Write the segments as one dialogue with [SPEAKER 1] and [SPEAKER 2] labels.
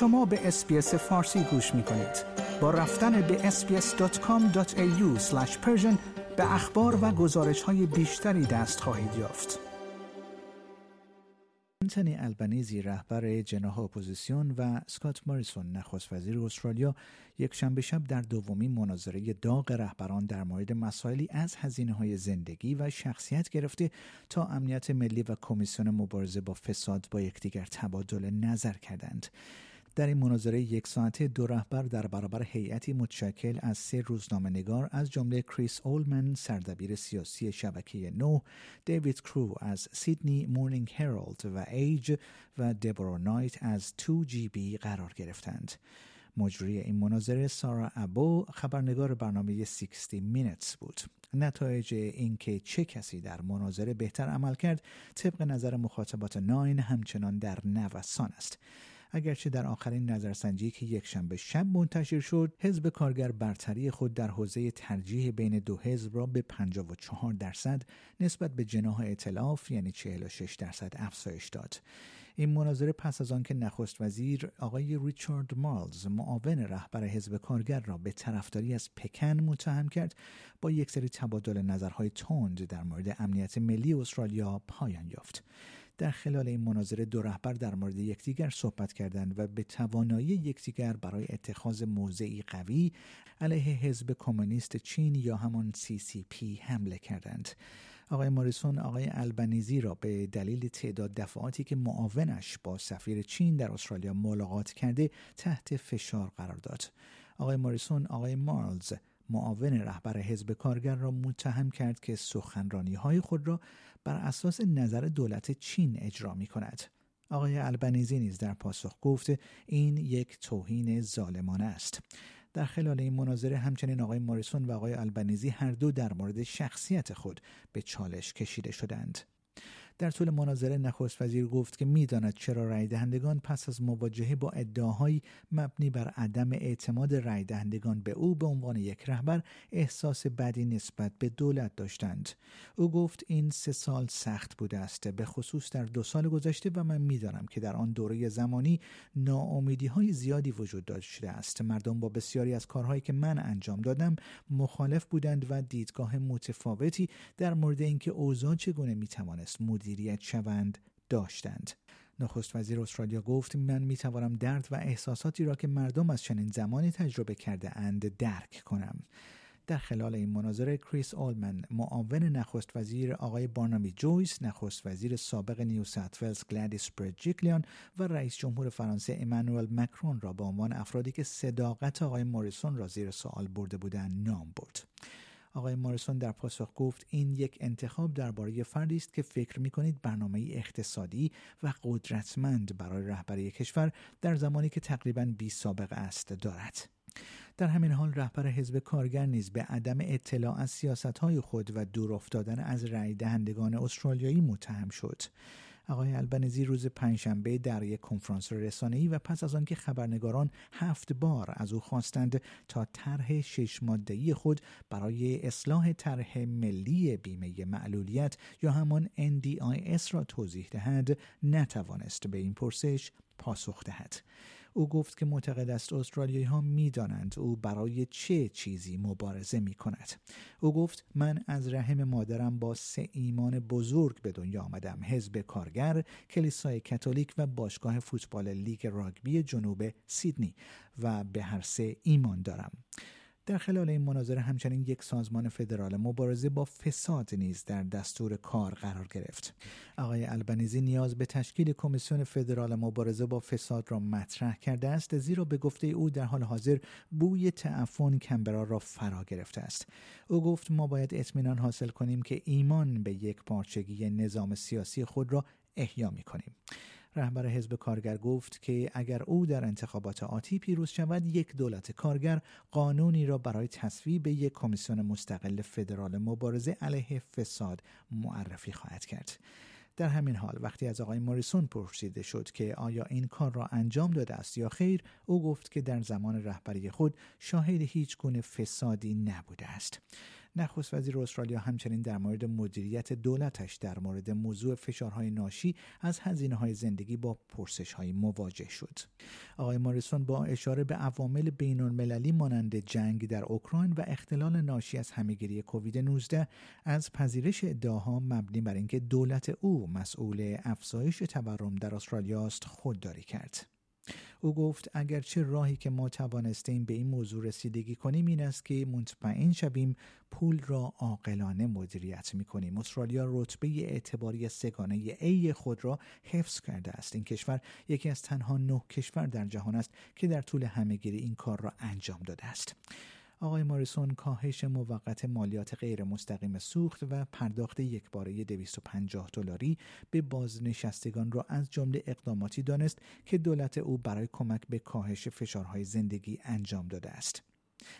[SPEAKER 1] شما به SBS فارسی گوش می کنید. با رفتن به sbs.com.au به اخبار و گزارش های بیشتری دست خواهید یافت.
[SPEAKER 2] آنتونی آلبانیزی رهبر جناح اپوزیسیون و اسکات ماریسون نخست وزیر استرالیا یک شنبه شب در دومین مناظره داغ رهبران در مورد مسائلی از هزینه های زندگی و شخصیت گرفته تا امنیت ملی و کمیسیون مبارزه با فساد با یکدیگر تبادل نظر کردند. در این مناظره یک ساعته دو رهبر در برابر هیئتی متشکل از سه روزنامه نگار از جمله کریس اولمن سردبیر سیاسی شبکه نو، دیوید کرو از سیدنی مورنینگ هرالد و ایج و دبورا نایت از 2GB قرار گرفتند. مجری این مناظره سارا ابو خبرنگار برنامه 60 Minutes بود. نتایج اینکه چه کسی در مناظره بهتر عمل کرد طبق نظر مخاطبات ناین همچنان در نوسان است. اگرچه در آخرین نظرسنجی که یک شنبه شب منتشر شد حزب کارگر برتری خود در حوزه ترجیح بین دو حزب را به 54 درصد نسبت به جناح اطلاف یعنی 46 درصد افزایش داد. این مناظره پس از آنکه نخست وزیر آقای ریچارد مارلز معاون رهبر حزب کارگر را به طرفداری از پکن متهم کرد با یک سری تبادل نظرهای تند در مورد امنیت ملی استرالیا پایان یافت. در خلال این مناظره دو رهبر در مورد یکدیگر صحبت کردند و به توانایی یکدیگر برای اتخاذ موضعی قوی علیه حزب کمونیست چین یا همان CCP حمله کردند. آقای موریسون آقای البنیزی را به دلیل تعداد دفعاتی که معاونش با سفیر چین در استرالیا ملاقات کرده تحت فشار قرار داد. آقای موریسون آقای مارلز معاون رهبر حزب کارگر را متهم کرد که سخنرانی های خود را بر اساس نظر دولت چین اجرا می کند. آقای البنیزی نیز در پاسخ گفت این یک توهین ظالمانه است. در خلال این مناظره همچنین آقای ماریسون و آقای البنیزی هر دو در مورد شخصیت خود به چالش کشیده شدند. در طول مناظره نخست وزیر گفت که می‌داند چرا رای دهندگان پس از مواجهه با ادعاهایی مبنی بر عدم اعتماد رای دهندگان به او به عنوان یک رهبر احساس بدی نسبت به دولت داشتند. او گفت این سه سال سخت بوده است به خصوص در دو سال گذشته و من می‌دانم که در آن دوره زمانی ناامیدی های زیادی وجود داشته است. مردم با بسیاری از کارهایی که من انجام دادم مخالف بودند و دیدگاه متفاوتی در مورد اینکه اوضاع چگونه می‌توانست مدیریت شوند داشتند. نخست وزیر استرالیا گفت من می توانم درد و احساساتی را که مردم از چنین زمانی تجربه کرده اند درک کنم. در خلال این مناظره کریس آلمن معاون نخست وزیر آقای بارنامی جویس نخست وزیر سابق نیو ساوت ولز گلادیس برجیکلیان و رئیس جمهور فرانسه امانوئل مکرون را به عنوان افرادی که صداقت آقای موریسون را زیر سوال برده بودند نام برد آقای ماریسون در پاسخ گفت این یک انتخاب درباره فردی است که فکر می کنید برنامه اقتصادی و قدرتمند برای رهبری کشور در زمانی که تقریبا بی سابقه است دارد. در همین حال رهبر حزب کارگر نیز به عدم اطلاع از سیاست های خود و دور افتادن از رأی دهندگان استرالیایی متهم شد. آقای البنزی روز پنجشنبه در یک کنفرانس رسانه‌ای و پس از آنکه خبرنگاران هفت بار از او خواستند تا طرح شش ماده‌ای خود برای اصلاح طرح ملی بیمه معلولیت یا همان NDIS را توضیح دهد نتوانست به این پرسش پاسخ دهد. او گفت که معتقد است استرالیایی ها می دانند او برای چه چیزی مبارزه می کند او گفت من از رحم مادرم با سه ایمان بزرگ به دنیا آمدم حزب کارگر کلیسای کاتولیک و باشگاه فوتبال لیگ راگبی جنوب سیدنی و به هر سه ایمان دارم. در خلال این مناظره همچنین یک سازمان فدرال مبارزه با فساد نیز در دستور کار قرار گرفت آقای البنیزی نیاز به تشکیل کمیسیون فدرال مبارزه با فساد را مطرح کرده است زیرا به گفته او در حال حاضر بوی تعفن کمبرا را فرا گرفته است او گفت ما باید اطمینان حاصل کنیم که ایمان به یک پارچگی نظام سیاسی خود را احیا می کنیم. رهبر حزب کارگر گفت که اگر او در انتخابات آتی پیروز شود یک دولت کارگر قانونی را برای تصویب یک کمیسیون مستقل فدرال مبارزه علیه فساد معرفی خواهد کرد. در همین حال وقتی از آقای موریسون پرسیده شد که آیا این کار را انجام داده است یا خیر او گفت که در زمان رهبری خود شاهد هیچ گونه فسادی نبوده است. نخست وزیر استرالیا همچنین در مورد مدیریت دولتش در مورد موضوع فشارهای ناشی از هزینه های زندگی با پرسش های مواجه شد. آقای ماریسون با اشاره به عوامل بین المللی مانند جنگ در اوکراین و اختلال ناشی از همهگیری کووید 19 از پذیرش ادعاها مبنی بر اینکه دولت او مسئول افزایش تورم در استرالیا است خودداری کرد. او گفت اگرچه راهی که ما توانستیم به این موضوع رسیدگی کنیم این است که مطمئن شویم پول را عاقلانه مدیریت می کنیم استرالیا رتبه اعتباری سگانه ای خود را حفظ کرده است. این کشور یکی از تنها نه کشور در جهان است که در طول همهگیری این کار را انجام داده است. آقای ماریسون کاهش موقت مالیات غیر مستقیم سوخت و پرداخت یکباره 250 دلاری به بازنشستگان را از جمله اقداماتی دانست که دولت او برای کمک به کاهش فشارهای زندگی انجام داده است.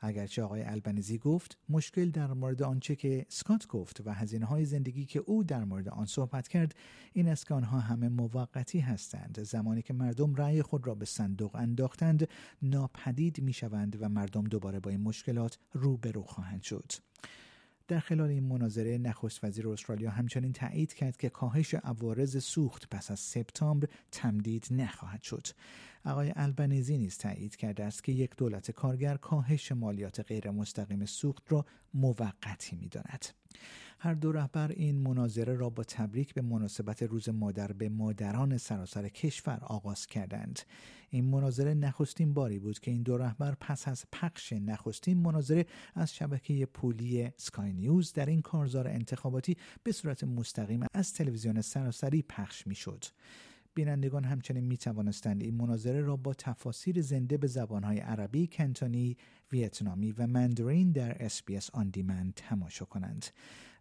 [SPEAKER 2] اگرچه آقای البنزی گفت مشکل در مورد آنچه که سکات گفت و هزینه های زندگی که او در مورد آن صحبت کرد این است که آنها همه موقتی هستند. زمانی که مردم رأی خود را به صندوق انداختند ناپدید می شوند و مردم دوباره با این مشکلات روبرو خواهند شد. در خلال این مناظره نخست وزیر استرالیا همچنین تایید کرد که کاهش عوارض سوخت پس از سپتامبر تمدید نخواهد شد. آقای البنیزی نیز تایید کرده است که یک دولت کارگر کاهش مالیات غیر مستقیم سوخت را موقتی می‌داند. هر دو رهبر این مناظره را با تبریک به مناسبت روز مادر به مادران سراسر کشور آغاز کردند. این مناظره نخستین باری بود که این دو رهبر پس از پخش نخستین مناظره از شبکه پولی سکای نیوز در این کارزار انتخاباتی به صورت مستقیم از تلویزیون سراسری پخش می‌شد. بینندگان همچنین می توانستند این مناظره را با تفاسیر زنده به زبانهای عربی، کنتونی، ویتنامی و مندرین در SBS آن دیمند تماشا کنند.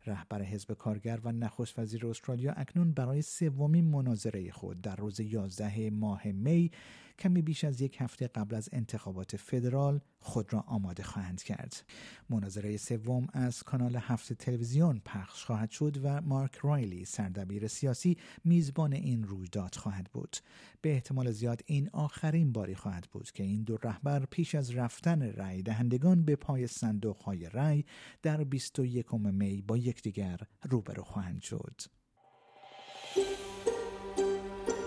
[SPEAKER 2] رهبر حزب کارگر و نخست وزیر استرالیا اکنون برای سومین مناظره خود در روز 11 ماه می کمی بیش از یک هفته قبل از انتخابات فدرال خود را آماده خواهند کرد. مناظره سوم از کانال هفت تلویزیون پخش خواهد شد و مارک رایلی سردبیر سیاسی میزبان این رویداد خواهد بود. به احتمال زیاد این آخرین باری خواهد بود که این دو رهبر پیش از رفتن رأی دهندگان به پای صندوق های رأی در 21 می با یکدیگر روبرو خواهند شد.